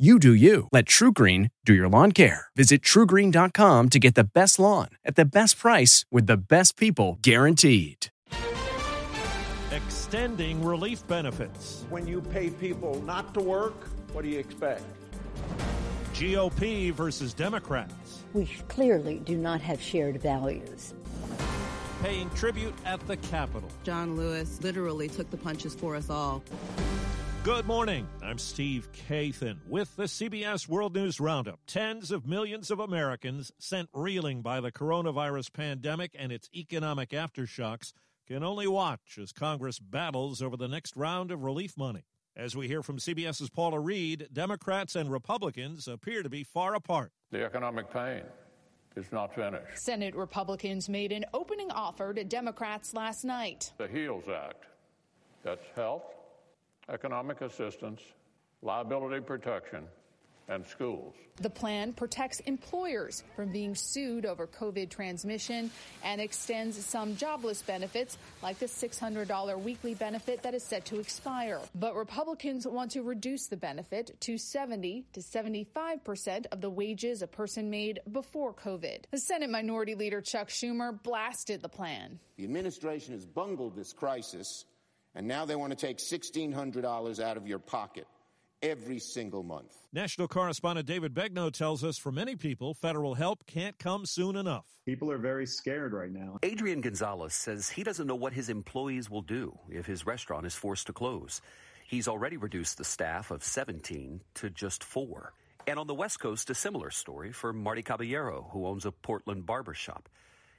You do you. Let TruGreen do your lawn care. Visit trugreen.com to get the best lawn at the best price with the best people guaranteed. Extending relief benefits. When you pay people not to work, what do you expect? GOP versus Democrats. We clearly do not have shared values. Paying tribute at the Capitol. John Lewis literally took the punches for us all. Good morning. I'm Steve Kathan with the CBS World News Roundup. Tens of millions of Americans sent reeling by the coronavirus pandemic and its economic aftershocks can only watch as Congress battles over the next round of relief money. As we hear from CBS's Paula Reid, Democrats and Republicans appear to be far apart. The economic pain is not finished. Senate Republicans made an opening offer to Democrats last night. The HEALS Act, that's health economic assistance, liability protection, and schools. The plan protects employers from being sued over COVID transmission and extends some jobless benefits, like the $600 weekly benefit that is set to expire. But Republicans want to reduce the benefit to 70 to 75 percent of the wages a person made before COVID. The Senate Minority Leader Chuck Schumer blasted the plan. The administration has bungled this crisis and now they want to take $1,600 out of your pocket every single month. National correspondent David Begnaud tells us for many people, federal help can't come soon enough. People are very scared right now. Adrian Gonzalez says he doesn't know what his employees will do if his restaurant is forced to close. He's already reduced the staff of 17 to just four. And on the West Coast, a similar story for Marty Caballero, who owns a Portland barber shop.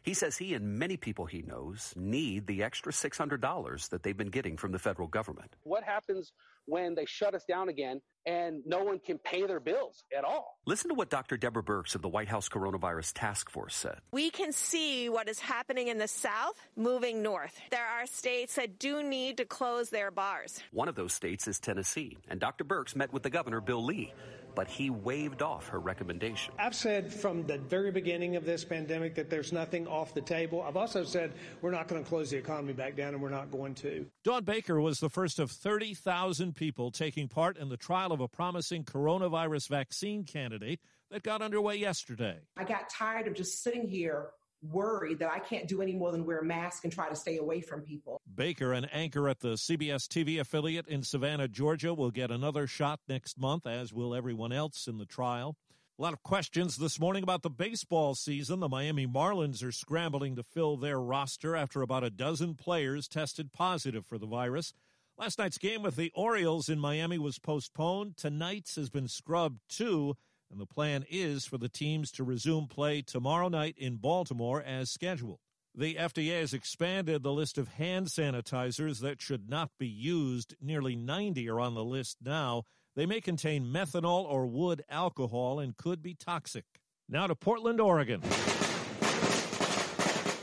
He says he and many people he knows need the extra $600 that they've been getting from the federal government. What happens when they shut us down again and no one can pay their bills at all? Listen to what Dr. Deborah Birx of the White House Coronavirus Task Force said. We can see what is happening in the South moving north. There are states that do need to close their bars. One of those states is Tennessee, and Dr. Birx met with the governor, Bill Lee but he waved off her recommendation. I've said from the very beginning of this pandemic that there's nothing off the table. I've also said we're not going to close the economy back down, and we're not going to. Dawn Baker was the first of 30,000 people taking part in the trial of a promising coronavirus vaccine candidate that got underway yesterday. I got tired of just sitting here worried that I can't do any more than wear a mask and try to stay away from people. Baker, an anchor at the CBS TV affiliate in Savannah, Georgia, will get another shot next month, as will everyone else in the trial. A lot of questions this morning about the baseball season. The Miami Marlins are scrambling to fill their roster after about a dozen players tested positive for the virus. Last night's game with the Orioles in Miami was postponed. Tonight's has been scrubbed too and the plan is for the teams to resume play tomorrow night in Baltimore as scheduled. The FDA has expanded the list of hand sanitizers that should not be used. Nearly 90 are on the list now. They may contain methanol or wood alcohol and could be toxic. Now to Portland, Oregon.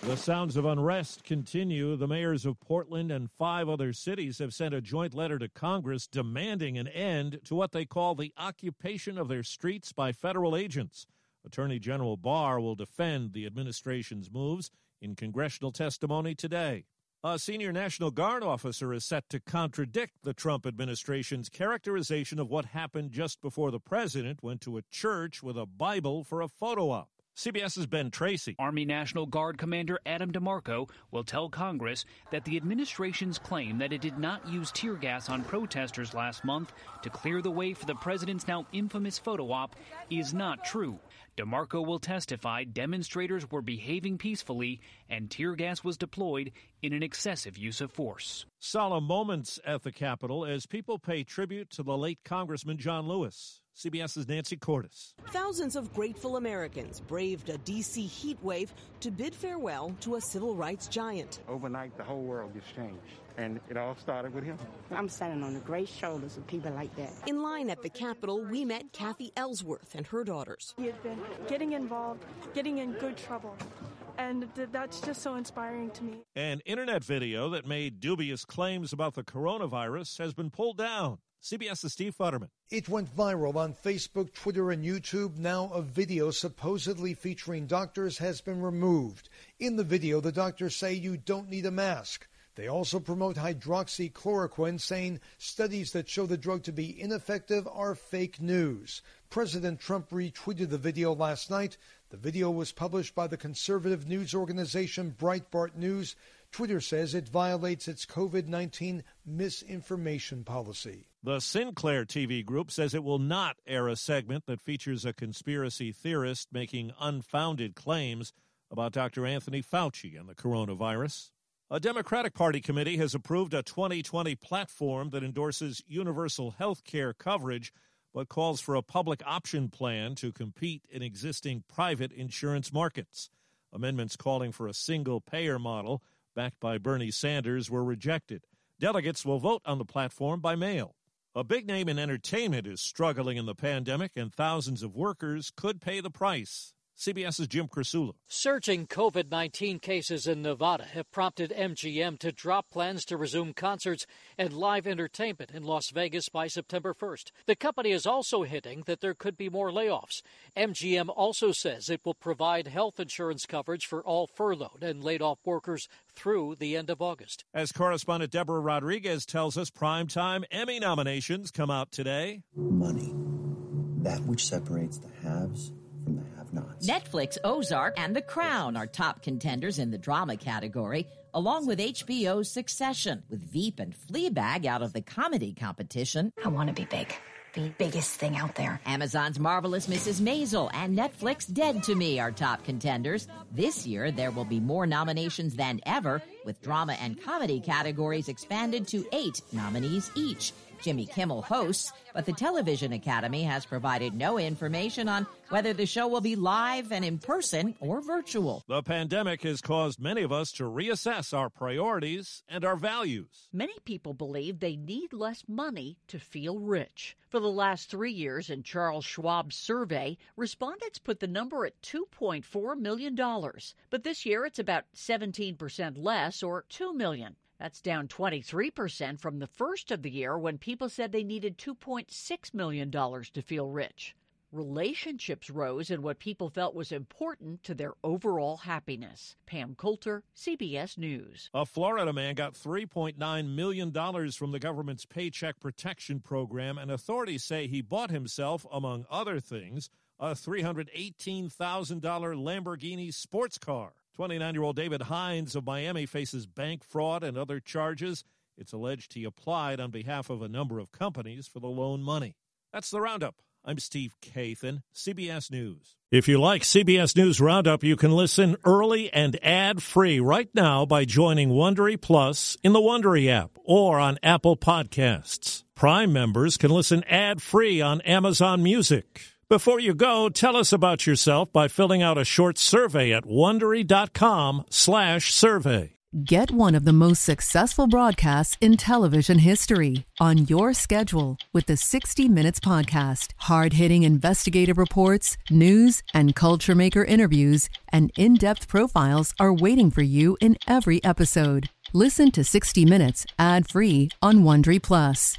The sounds of unrest continue. The mayors of Portland and five other cities have sent a joint letter to Congress demanding an end to what they call the occupation of their streets by federal agents. Attorney General Barr will defend the administration's moves in congressional testimony today. A senior National Guard officer is set to contradict the Trump administration's characterization of what happened just before the president went to a church with a Bible for a photo op. CBS's Ben Tracy. Army National Guard Commander Adam DeMarco will tell Congress that the administration's claim that it did not use tear gas on protesters last month to clear the way for the president's now infamous photo op is not true. DeMarco will testify demonstrators were behaving peacefully and tear gas was deployed in an excessive use of force. Solemn moments at the Capitol as people pay tribute to the late Congressman John Lewis. CBS's Nancy Cordes. Thousands of grateful Americans braved a D.C. heat wave to bid farewell to a civil rights giant. Overnight, the whole world gets changed. And it all started with him. I'm standing on the great shoulders of people like that. In line at the Capitol, we met Kathy Ellsworth and her daughters. He had been getting involved, getting in good trouble and that's just so inspiring to me. An internet video that made dubious claims about the coronavirus has been pulled down. CBS's Steve Futterman. It went viral on Facebook, Twitter, and YouTube. Now, a video supposedly featuring doctors has been removed. In the video, the doctors say you don't need a mask. They also promote hydroxychloroquine, saying studies that show the drug to be ineffective are fake news. President Trump retweeted the video last night. The video was published by the conservative news organization Breitbart News. Twitter says it violates its COVID 19 misinformation policy. The Sinclair TV group says it will not air a segment that features a conspiracy theorist making unfounded claims about Dr. Anthony Fauci and the coronavirus. A Democratic Party committee has approved a 2020 platform that endorses universal health care coverage but calls for a public option plan to compete in existing private insurance markets. Amendments calling for a single payer model, backed by Bernie Sanders, were rejected. Delegates will vote on the platform by mail. A big name in entertainment is struggling in the pandemic, and thousands of workers could pay the price. CBS's Jim Krasula. Surging COVID 19 cases in Nevada have prompted MGM to drop plans to resume concerts and live entertainment in Las Vegas by September 1st. The company is also hinting that there could be more layoffs. MGM also says it will provide health insurance coverage for all furloughed and laid off workers through the end of August. As correspondent Deborah Rodriguez tells us, primetime Emmy nominations come out today. Money. That which separates the haves from the have-nots. Netflix, Ozark, and The Crown are top contenders in the drama category, along with HBO's Succession, with Veep and Fleabag out of the comedy competition. I want to be big. The biggest thing out there. Amazon's Marvelous Mrs. Maisel and Netflix Dead to Me are top contenders. This year, there will be more nominations than ever, with drama and comedy categories expanded to eight nominees each. Jimmy Kimmel hosts, but the Television Academy has provided no information on whether the show will be live and in person or virtual. The pandemic has caused many of us to reassess our priorities and our values. Many people believe they need less money to feel rich. For the last three years in Charles Schwab's survey, respondents put the number at $2.4 million. But this year it's about 17% less, or $2 million. That's down 23% from the first of the year when people said they needed $2.6 million to feel rich. Relationships rose in what people felt was important to their overall happiness. Pam Coulter, CBS News. A Florida man got $3.9 million from the government's Paycheck Protection Program, and authorities say he bought himself, among other things, a $318,000 Lamborghini sports car. 29 year old David Hines of Miami faces bank fraud and other charges. It's alleged he applied on behalf of a number of companies for the loan money. That's the roundup. I'm Steve Kathan, CBS News. If you like CBS News Roundup, you can listen early and ad free right now by joining Wondery Plus in the Wondery app or on Apple Podcasts. Prime members can listen ad free on Amazon Music. Before you go, tell us about yourself by filling out a short survey at wondery.com/survey. Get one of the most successful broadcasts in television history on your schedule with the 60 Minutes podcast. Hard-hitting investigative reports, news, and culture maker interviews and in-depth profiles are waiting for you in every episode. Listen to 60 Minutes ad-free on Wondery Plus.